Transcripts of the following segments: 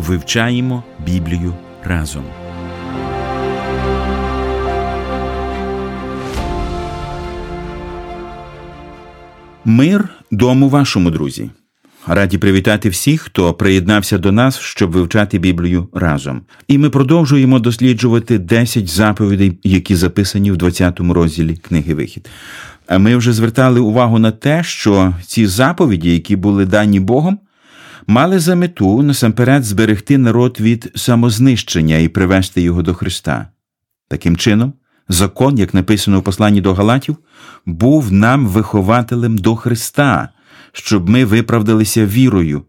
Вивчаємо Біблію разом. Мир дому вашому друзі. Раді привітати всіх, хто приєднався до нас, щоб вивчати Біблію разом. І ми продовжуємо досліджувати 10 заповідей, які записані в 20 розділі книги Вихід. Ми вже звертали увагу на те, що ці заповіді, які були дані Богом, мали за мету насамперед зберегти народ від самознищення і привести його до Христа. Таким чином, закон, як написано в посланні до Галатів, був нам вихователем до Христа, щоб ми виправдалися вірою.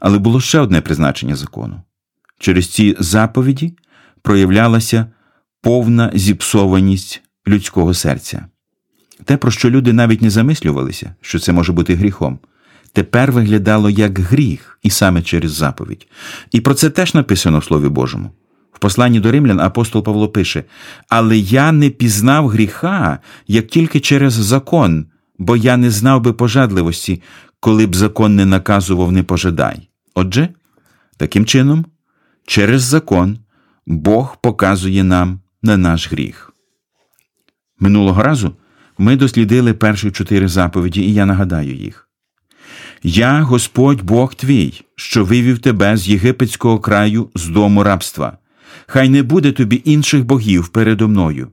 Але було ще одне призначення закону. Через ці заповіді проявлялася повна зіпсованість людського серця. Те, про що люди навіть не замислювалися, що це може бути гріхом тепер виглядало як гріх, і саме через заповідь. І про це теж написано в Слові Божому. В посланні до римлян апостол Павло пише: Але я не пізнав гріха, як тільки через закон, бо я не знав би пожадливості, коли б закон не наказував не пожадай. Отже, таким чином, через закон Бог показує нам на наш гріх. Минулого разу ми дослідили перші чотири заповіді, і я нагадаю їх. Я Господь Бог твій, що вивів тебе з єгипетського краю з дому рабства. Хай не буде тобі інших богів передо мною.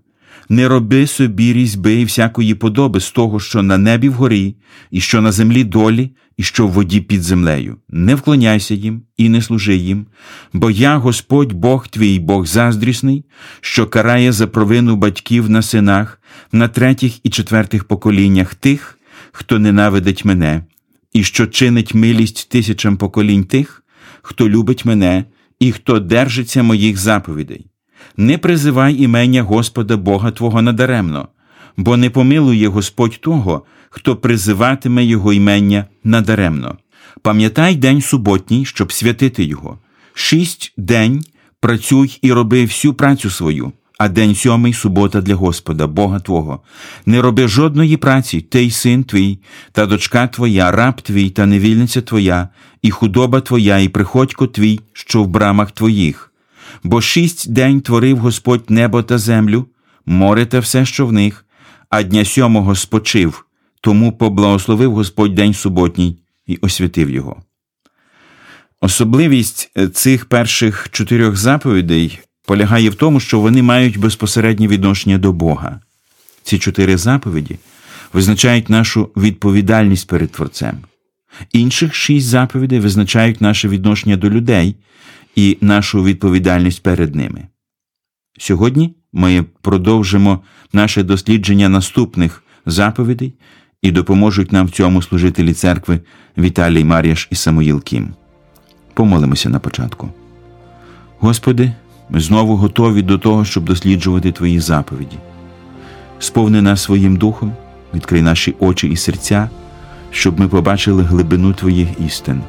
Не роби собі різьби і всякої подоби з того, що на небі вгорі, і що на землі долі, і що в воді під землею. Не вклоняйся їм і не служи їм, бо я Господь Бог твій, Бог заздрісний, що карає за провину батьків на синах, на третіх і четвертих поколіннях тих, хто ненавидить мене, і що чинить милість тисячам поколінь тих, хто любить мене і хто держиться моїх заповідей. Не призивай імення Господа Бога Твого надаремно, бо не помилує Господь того, хто призиватиме Його імення надаремно. Пам'ятай день суботній, щоб святити Його. Шість день працюй і роби всю працю свою, а день сьомий субота для Господа, Бога Твого. Не роби жодної праці, ти й син твій, та дочка твоя, раб твій, та невільниця твоя, і худоба твоя, і приходько твій, що в брамах твоїх. Бо шість день творив Господь небо та землю, море та все, що в них, а дня сьомого спочив, тому поблагословив Господь день суботній і освятив його. Особливість е, цих перших чотирьох заповідей полягає в тому, що вони мають безпосереднє відношення до Бога. Ці чотири заповіді визначають нашу відповідальність перед Творцем. Інших шість заповідей визначають наше відношення до людей і нашу відповідальність перед ними. Сьогодні ми продовжимо наше дослідження наступних заповідей і допоможуть нам в цьому служителі церкви Віталій Мар'яш і Самуїл Кім. Помолимося на початку. Господи, ми знову готові до того, щоб досліджувати Твої заповіді. Сповни нас своїм духом, відкрий наші очі і серця, щоб ми побачили глибину Твоїх істин.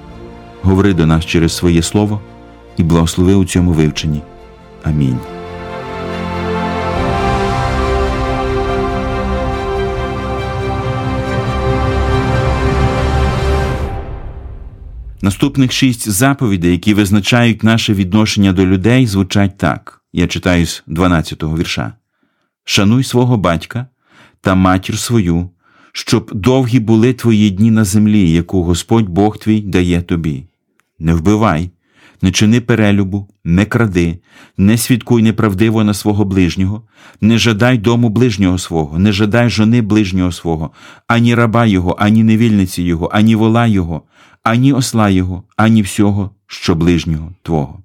Говори до нас через своє Слово і благослови у цьому вивченні. Амінь. Наступних шість заповідей, які визначають наше відношення до людей, звучать так. Я читаю з 12-го вірша. Шануй свого батька та матір свою, щоб довгі були твої дні на землі, яку Господь Бог твій дає тобі. Не вбивай, не чини перелюбу, не кради, не свідкуй неправдиво на свого ближнього, не жадай дому ближнього свого, не жадай жони ближнього свого, ані раба його, ані невільниці його, ані вола його, ані осла його, ані всього, що ближнього Твого.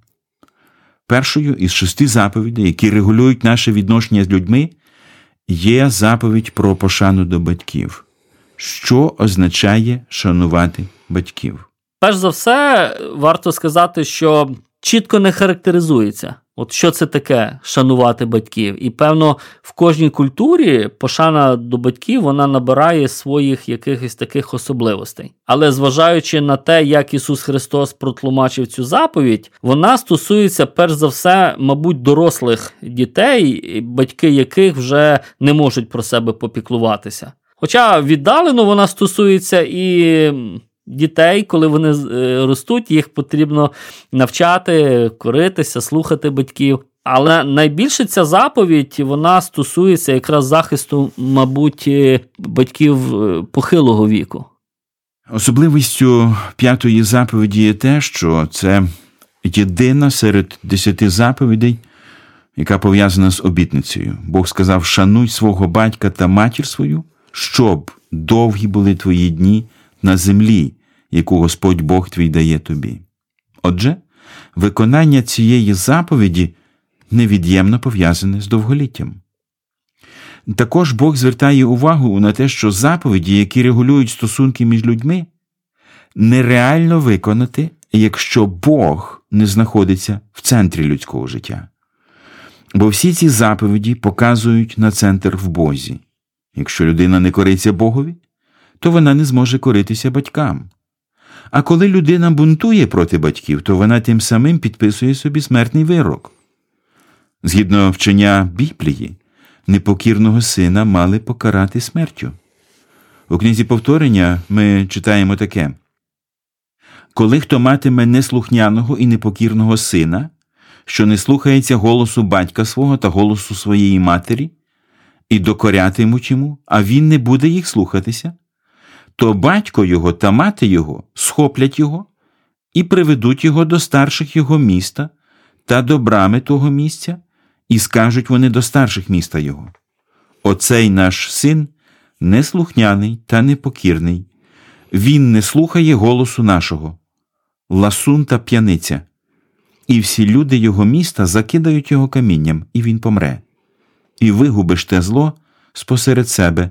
Першою із шести заповідей, які регулюють наше відношення з людьми, є заповідь про пошану до батьків, що означає шанувати батьків. Перш за все, варто сказати, що чітко не характеризується. От що це таке шанувати батьків? І певно, в кожній культурі пошана до батьків вона набирає своїх якихось таких особливостей. Але зважаючи на те, як Ісус Христос протлумачив цю заповідь, вона стосується перш за все, мабуть, дорослих дітей, батьки яких вже не можуть про себе попіклуватися. Хоча віддалено вона стосується і дітей, коли вони е, ростуть, їх потрібно навчати, коритися, слухати батьків. Але найбільше ця заповідь вона стосується якраз захисту, мабуть, е, батьків е, похилого віку. Особливістю п'ятої заповіді є те, що це єдина серед десяти заповідей, яка пов'язана з обітницею. Бог сказав: шануй свого батька та матір свою, щоб довгі були твої дні на землі, яку Господь Бог твій дає тобі. Отже, виконання цієї заповіді невід'ємно пов'язане з довголіттям. Також Бог звертає увагу на те, що заповіді, які регулюють стосунки між людьми, нереально виконати, якщо Бог не знаходиться в центрі людського життя. Бо всі ці заповіді показують на центр в Бозі. Якщо людина не кориться Богові, то вона не зможе коритися батькам. А коли людина бунтує проти батьків, то вона тим самим підписує собі смертний вирок. Згідно вчення Біблії, непокірного сина мали покарати смертю. У книзі повторення ми читаємо таке Коли хто матиме неслухняного і непокірного сина, що не слухається голосу батька свого та голосу своєї матері, і докорятимуть йому, а він не буде їх слухатися, то батько його та мати його схоплять його і приведуть його до старших його міста та до брами того місця, і скажуть вони до старших міста його. Оцей наш син неслухняний та непокірний, він не слухає голосу нашого, ласун та п'яниця, і всі люди його міста закидають його камінням, і він помре. І вигубиш те зло спосеред себе,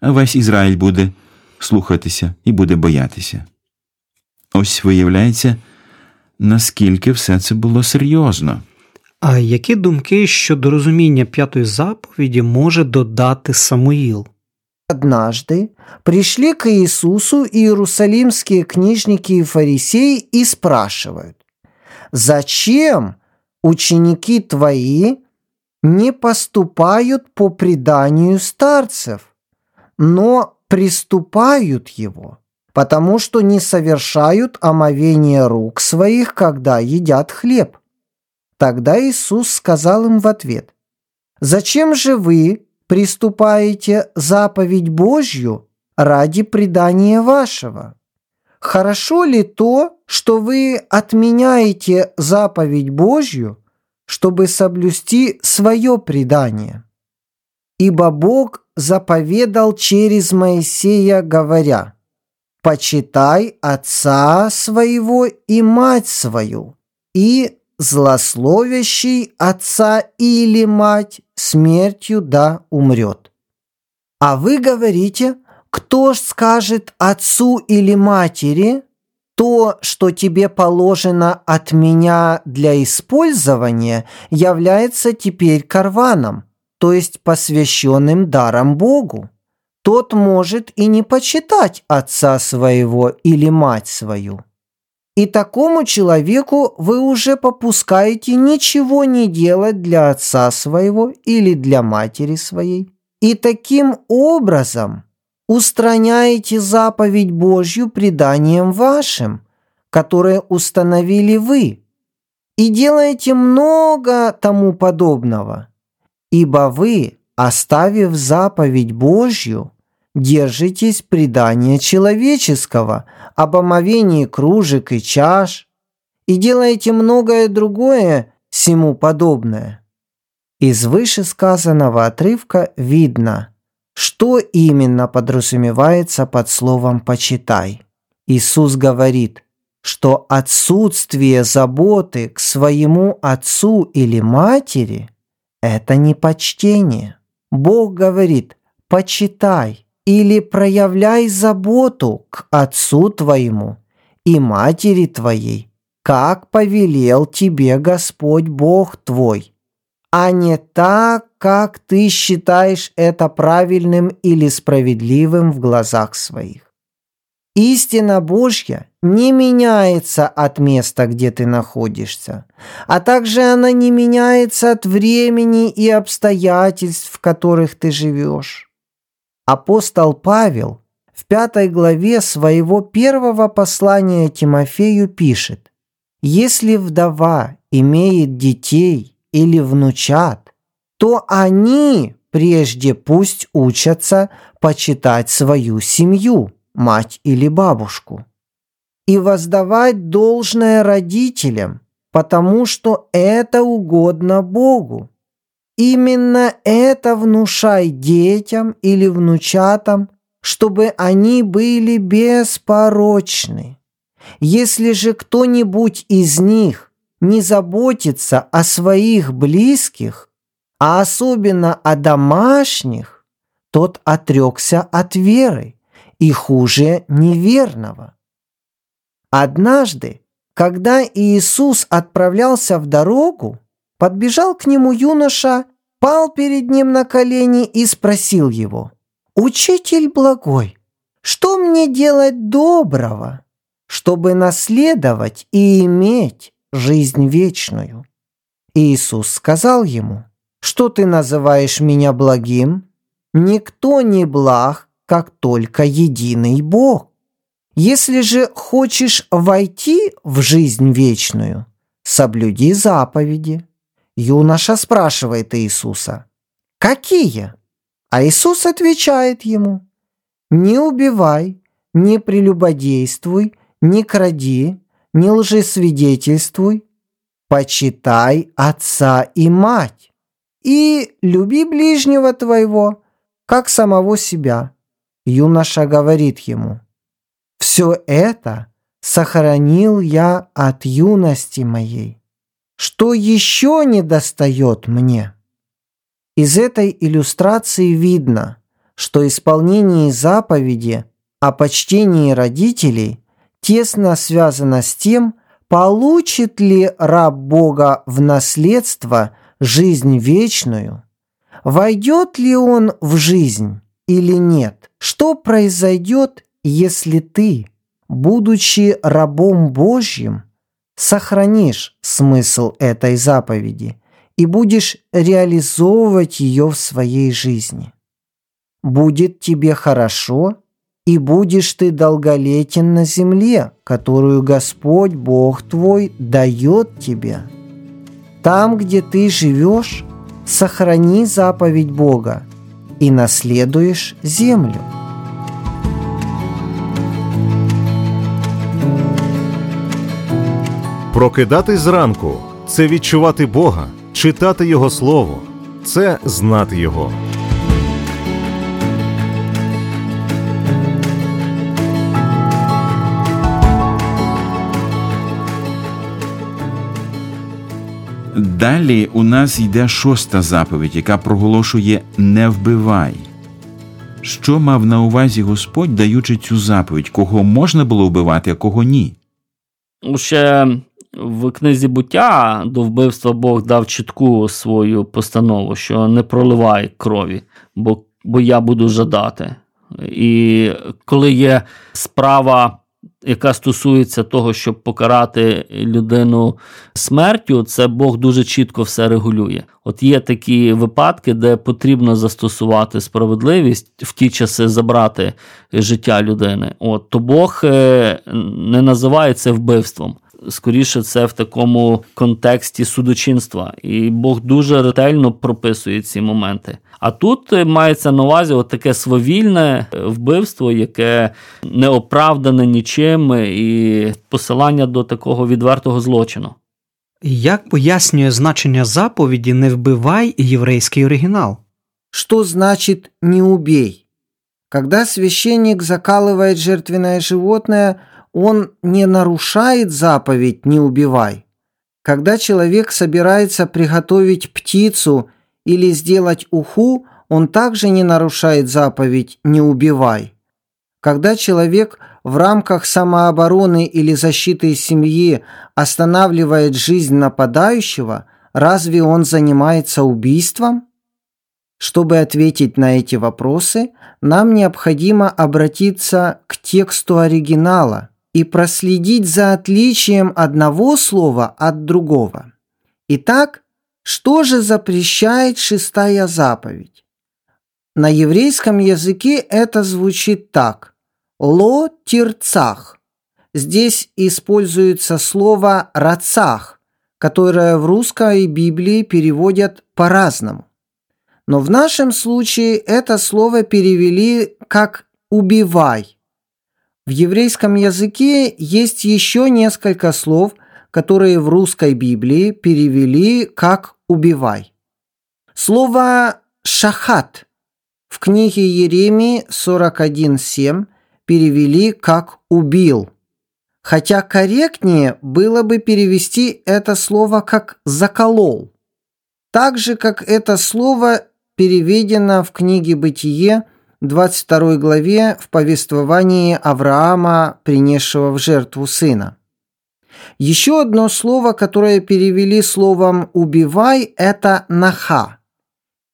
а весь Ізраїль буде слухатися і буде боятися. Ось виявляється, наскільки все це було серйозно. А які думки щодо розуміння п'ятої заповіді може додати Самуїл? Однажды пришли к Иисусу иерусалимские книжники и фарисеи и спрашивают, «Зачем ученики твои не поступают по преданию старцев, но приступают его, потому что не совершают омовение рук своих, когда едят хлеб. Тогда Иисус сказал им в ответ, «Зачем же вы приступаете заповедь Божью ради предания вашего? Хорошо ли то, что вы отменяете заповедь Божью, чтобы соблюсти свое предание?» Ибо Бог заповедал через Моисея, говоря, «Почитай отца своего и мать свою, и злословящий отца или мать смертью да умрет». А вы говорите, кто ж скажет отцу или матери, то, что тебе положено от меня для использования, является теперь карваном, то есть посвященным даром Богу. Тот может и не почитать отца своего или мать свою. И такому человеку вы уже попускаете ничего не делать для отца своего или для матери своей. И таким образом устраняете заповедь Божью преданием вашим, которое установили вы, и делаете много тому подобного – Ибо вы, оставив заповедь Божью, держитесь предания человеческого об омовении кружек и чаш и делаете многое другое всему подобное. Из вышесказанного отрывка видно, что именно подразумевается под словом «почитай». Иисус говорит, что отсутствие заботы к своему отцу или матери – это не почтение. Бог говорит, почитай или проявляй заботу к отцу твоему и матери твоей, как повелел тебе Господь Бог твой, а не так, как ты считаешь это правильным или справедливым в глазах своих. Истина Божья не меняется от места, где ты находишься, а также она не меняется от времени и обстоятельств, в которых ты живешь. Апостол Павел в пятой главе своего первого послания Тимофею пишет, «Если вдова имеет детей или внучат, то они прежде пусть учатся почитать свою семью» мать или бабушку. И воздавать должное родителям, потому что это угодно Богу. Именно это внушай детям или внучатам, чтобы они были беспорочны. Если же кто-нибудь из них не заботится о своих близких, а особенно о домашних, тот отрекся от веры и хуже неверного. Однажды, когда Иисус отправлялся в дорогу, подбежал к нему юноша, пал перед ним на колени и спросил его, «Учитель благой, что мне делать доброго, чтобы наследовать и иметь жизнь вечную?» Иисус сказал ему, «Что ты называешь меня благим? Никто не благ, как только единый Бог. Если же хочешь войти в жизнь вечную, соблюди заповеди. Юноша спрашивает Иисуса, какие? А Иисус отвечает ему, не убивай, не прелюбодействуй, не кради, не лжесвидетельствуй, почитай отца и мать и люби ближнего твоего, как самого себя. Юноша говорит ему, «Все это сохранил я от юности моей. Что еще не достает мне?» Из этой иллюстрации видно, что исполнение заповеди о почтении родителей тесно связано с тем, получит ли раб Бога в наследство жизнь вечную, войдет ли он в жизнь или нет. Что произойдет, если ты, будучи рабом Божьим, сохранишь смысл этой заповеди и будешь реализовывать ее в своей жизни? Будет тебе хорошо, и будешь ты долголетен на земле, которую Господь Бог твой дает тебе. Там, где ты живешь, сохрани заповедь Бога – и наследуешь землю. Прокидатись зранку це відчувати Бога, читати Його Слово, це знати Його. Далі у нас йде шоста заповідь, яка проголошує не вбивай. Що мав на увазі Господь, даючи цю заповідь, кого можна було вбивати, а кого ні? Ще в книзі буття до вбивства Бог дав чітку свою постанову, що не проливай крові, бо, бо я буду жадати. І коли є справа яка стосується того, щоб покарати людину смертю, це Бог дуже чітко все регулює. От є такі випадки, де потрібно застосувати справедливість в ті часи забрати життя людини. От то Бог е, не називає це вбивством скоріше це в такому контексті судочинства, і Бог дуже ретельно прописує ці моменти. А тут е, мається на увазі от таке свавільне е, вбивство, яке не оправдане нічим, і посилання до такого відвертого злочину. Як пояснює значення заповіді не вбивай єврейський оригінал? Что значит «не убей»? Когда священник закалывает жертвенное животное, он не нарушает заповедь «не убивай». Когда человек собирается приготовить птицу или сделать уху, он также не нарушает заповедь «не убивай». Когда человек в рамках самообороны или защиты семьи останавливает жизнь нападающего, разве он занимается убийством? Чтобы ответить на эти вопросы, нам необходимо обратиться к тексту оригинала и проследить за отличием одного слова от другого. Итак, что же запрещает шестая заповедь? На еврейском языке это звучит так «ло тирцах». Здесь используется слово «рацах», которое в русской Библии переводят по-разному. Но в нашем случае это слово перевели как «убивай». В еврейском языке есть еще несколько слов, которые в русской Библии перевели как «убивай». Слово «шахат» в книге Еремии 41.7 перевели как «убил», хотя корректнее было бы перевести это слово как «заколол». Так же, как это слово переведено в книге «Бытие» 22 главе в повествовании Авраама, принесшего в жертву сына. Еще одно слово, которое перевели словом «убивай» – это «наха».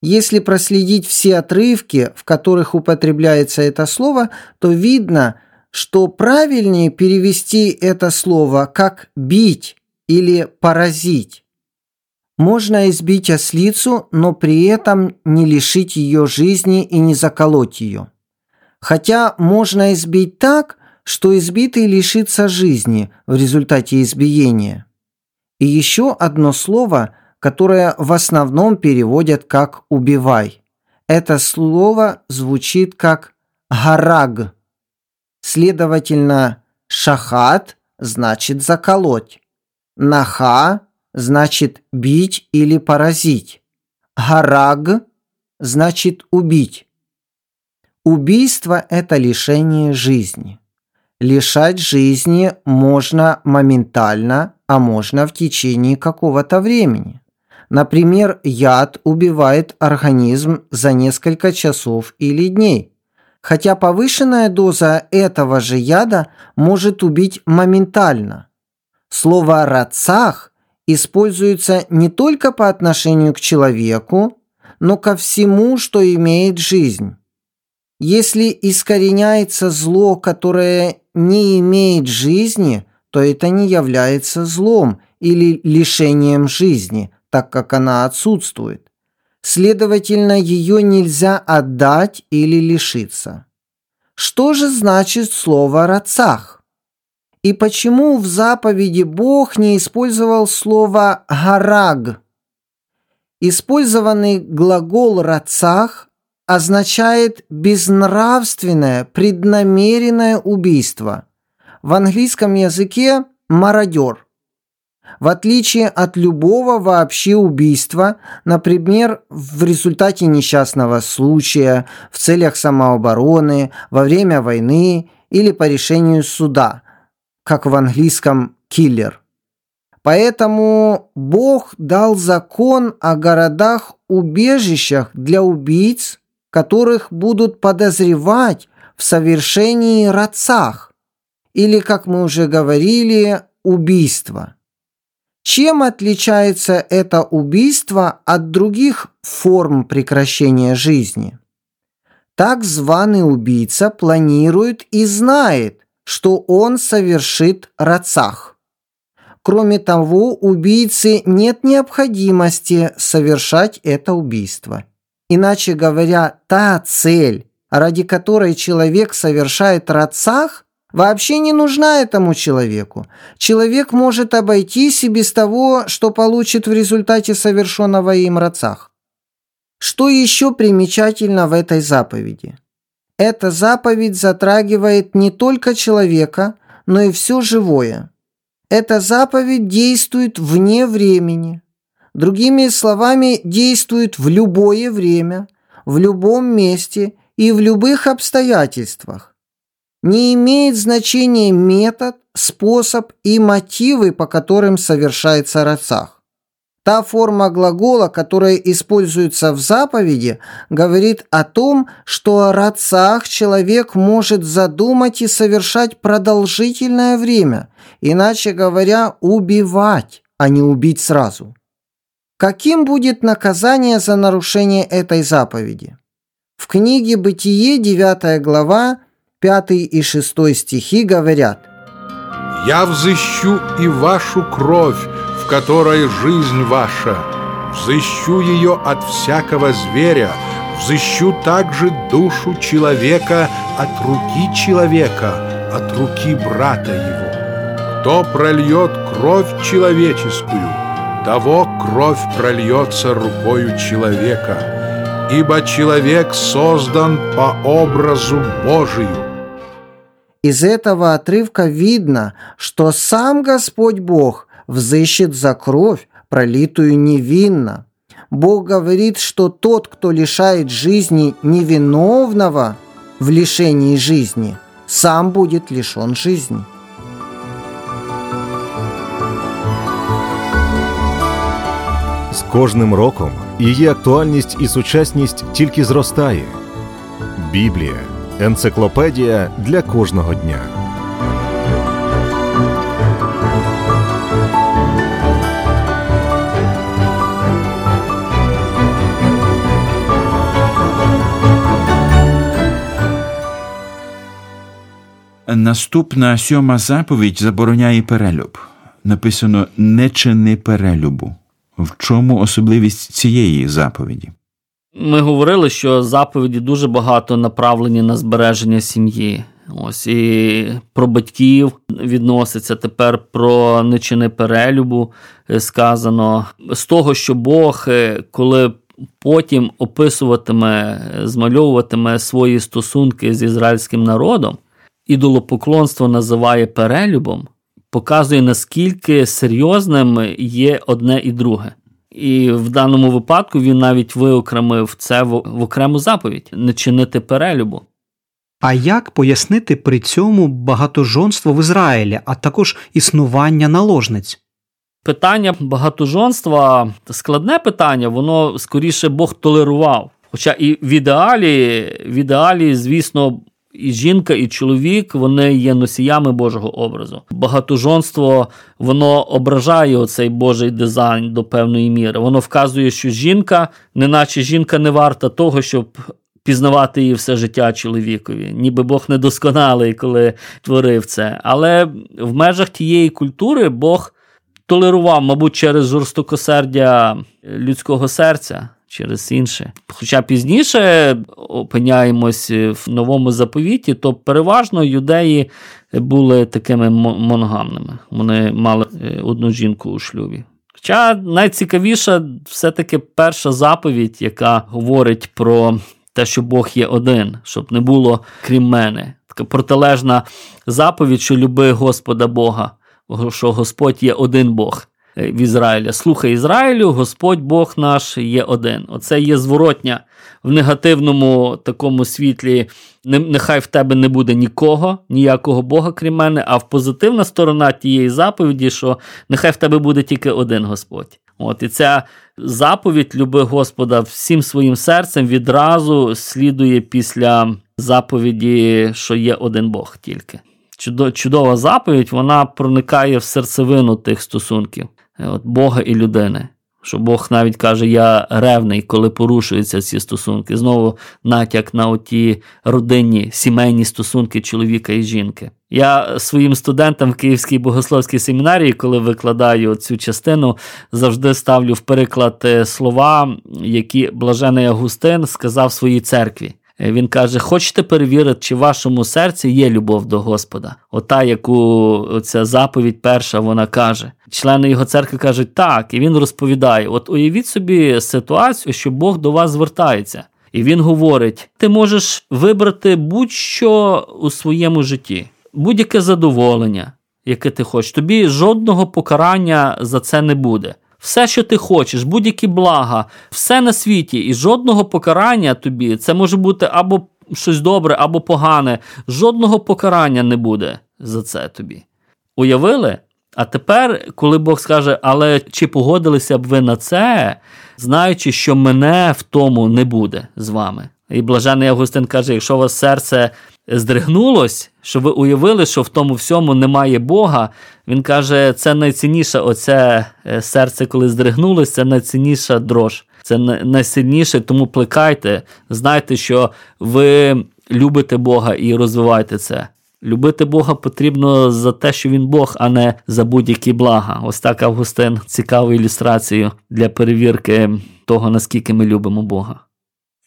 Если проследить все отрывки, в которых употребляется это слово, то видно, что правильнее перевести это слово как «бить» или «поразить». Можно избить ослицу, но при этом не лишить ее жизни и не заколоть ее. Хотя можно избить так, что избитый лишится жизни в результате избиения. И еще одно слово, которое в основном переводят как «убивай». Это слово звучит как «гараг». Следовательно, «шахат» значит «заколоть», «наха» значит бить или поразить. Гараг значит убить. Убийство – это лишение жизни. Лишать жизни можно моментально, а можно в течение какого-то времени. Например, яд убивает организм за несколько часов или дней. Хотя повышенная доза этого же яда может убить моментально. Слово «рацах» используется не только по отношению к человеку, но ко всему, что имеет жизнь. Если искореняется зло, которое не имеет жизни, то это не является злом или лишением жизни, так как она отсутствует. Следовательно, ее нельзя отдать или лишиться. Что же значит слово «рацах»? И почему в заповеди Бог не использовал слово «гараг»? Использованный глагол «рацах» означает безнравственное, преднамеренное убийство. В английском языке «мародер». В отличие от любого вообще убийства, например, в результате несчастного случая, в целях самообороны, во время войны или по решению суда – как в английском «киллер». Поэтому Бог дал закон о городах-убежищах для убийц, которых будут подозревать в совершении рацах, или, как мы уже говорили, убийства. Чем отличается это убийство от других форм прекращения жизни? Так званый убийца планирует и знает, что он совершит рацах. Кроме того, убийце нет необходимости совершать это убийство. Иначе говоря, та цель, ради которой человек совершает рацах, вообще не нужна этому человеку. Человек может обойтись и без того, что получит в результате совершенного им рацах. Что еще примечательно в этой заповеди? Эта заповедь затрагивает не только человека, но и все живое. Эта заповедь действует вне времени. Другими словами, действует в любое время, в любом месте и в любых обстоятельствах. Не имеет значения метод, способ и мотивы, по которым совершается рацах. Та форма глагола, которая используется в заповеди, говорит о том, что о рацах человек может задумать и совершать продолжительное время, иначе говоря, убивать, а не убить сразу. Каким будет наказание за нарушение этой заповеди? В книге «Бытие» 9 глава 5 и 6 стихи говорят «Я взыщу и вашу кровь, в которой жизнь ваша, взыщу ее от всякого зверя, взыщу также душу человека от руки человека, от руки брата его. Кто прольет кровь человеческую, того кровь прольется рукою человека, ибо человек создан по образу Божию. Из этого отрывка видно, что сам Господь Бог – взыщет за кровь, пролитую невинно. Бог говорит, что тот, кто лишает жизни невиновного в лишении жизни, сам будет лишен жизни. З кожним роком її актуальність і сучасність тільки зростає. Біблія енциклопедія для кожного дня. Наступна сьома заповідь забороняє перелюб. Написано не чини перелюбу. В чому особливість цієї заповіді? Ми говорили, що заповіді дуже багато направлені на збереження сім'ї. Ось і про батьків відноситься тепер про нечини перелюбу. Е, сказано з того, що Бог, е, коли потім описуватиме, змальовуватиме свої стосунки з ізраїльським народом, ідолопоклонство називає перелюбом, показує наскільки серйозним є одне і друге. І в даному випадку він навіть виокремив це в окрему заповідь не чинити перелюбу. А як пояснити при цьому багатожонство в Ізраїлі, а також існування наложниць? Питання багатожонства складне питання, воно скоріше Бог толерував. Хоча і в ідеалі, в ідеалі, звісно, і жінка, і чоловік вони є носіями Божого образу. Багатожонство воно ображає оцей Божий дизайн до певної міри. Воно вказує, що жінка, неначе жінка не варта того, щоб. Пізнавати її все життя чоловікові, ніби Бог недосконалий, коли творив це. Але в межах тієї культури Бог толерував, мабуть, через жорстокосердя людського серця, через інше. Хоча пізніше опиняємось в новому заповіті, то переважно юдеї були такими моногамними. Вони мали е, одну жінку у шлюбі. Хоча найцікавіша все-таки перша заповідь, яка говорить про те, що Бог є один, щоб не було крім мене. Така протилежна заповідь, що люби Господа Бога, що Господь є один Бог. Е, в Ізраїля. Слухай Ізраїлю, Господь Бог наш є один. Оце є зворотня в негативному такому світлі. Нехай в тебе не буде нікого, ніякого Бога, крім мене, а в позитивна сторона тієї заповіді, що нехай в тебе буде тільки один Господь. От І ця заповідь люби Господа всім своїм серцем відразу слідує після заповіді, що є один Бог тільки. Чудова заповідь, вона проникає в серцевину тих стосунків. Е, от Бога і людини. Що Бог навіть каже, я ревний, коли порушуються ці стосунки. Знову натяк на оті родинні сімейні стосунки чоловіка і жінки. Я своїм студентам в Київській богословській семінарії, коли викладаю цю частину, завжди ставлю в переклад е, слова, які блажений Агустин сказав своїй церкві. Е, він каже: Хочете перевірити, чи в вашому серці є любов до Господа? Ота, яку ця заповідь перша вона каже. Члени його церкви кажуть так, і він розповідає: от уявіть собі ситуацію, що Бог до вас звертається. І він говорить: ти можеш вибрати будь-що у своєму житті, будь-яке задоволення, яке ти хочеш. Тобі жодного покарання за це не буде все, що ти хочеш, будь-які блага, все на світі, і жодного покарання тобі, це може бути або щось добре, або погане. Жодного покарання не буде за це тобі. Уявили? А тепер, коли Бог скаже, але чи погодилися б ви на це, знаючи, що мене в тому не буде з вами? І блажений Августин каже: якщо у вас серце здригнулось, що ви уявили, що в тому всьому немає Бога, він каже, це найцінніше оце е, серце, коли здригнулось, це найцінніша дрож. Це найсильніше, тому плекайте, знайте, що ви любите Бога і розвивайте це. Любити Бога потрібно за те, що він Бог, а не за будь-які блага. Ось так Августин цікаву ілюстрацію для перевірки того, наскільки ми любимо Бога.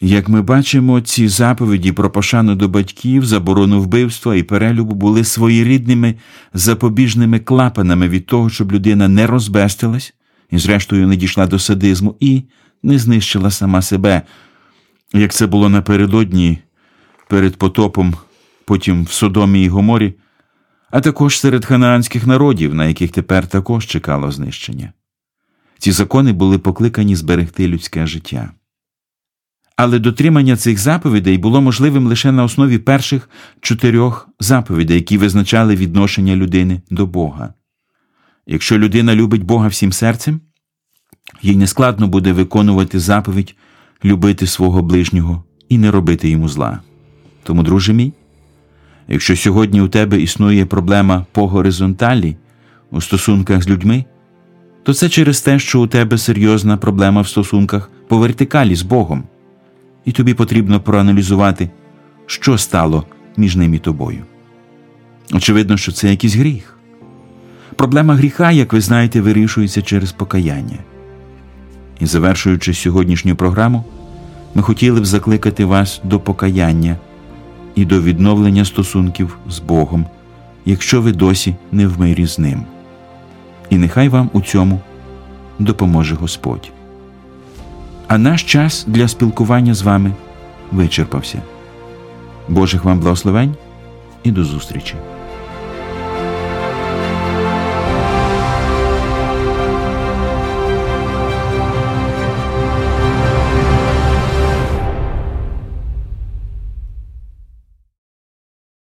Як ми бачимо, ці заповіді про пошану до батьків, заборону вбивства і перелюбу були своєрідними запобіжними клапанами від того, щоб людина не розбестилась і, зрештою, не дійшла до садизму і не знищила сама себе, як це було напередодні перед потопом, потім в Содомі і Гоморі, а також серед ханаанських народів, на яких тепер також чекало знищення. Ці закони були покликані зберегти людське життя. Але дотримання цих заповідей було можливим лише на основі перших чотирьох заповідей, які визначали відношення людини до Бога. Якщо людина любить Бога всім серцем, їй нескладно буде виконувати заповідь любити свого ближнього і не робити йому зла. Тому, друже мій, якщо сьогодні у тебе існує проблема по горизонталі у стосунках з людьми, то це через те, що у тебе серйозна проблема в стосунках по вертикалі з Богом і тобі потрібно проаналізувати, що стало між ним і тобою. Очевидно, що це якийсь гріх. Проблема гріха, як ви знаєте, вирішується через покаяння. І завершуючи сьогоднішню програму, ми хотіли б закликати вас до покаяння і до відновлення стосунків з Богом, якщо ви досі не в мирі з Ним. І нехай вам у цьому допоможе Господь. А наш час для спілкування з вами вичерпався. Божих вам благословень і до зустрічі!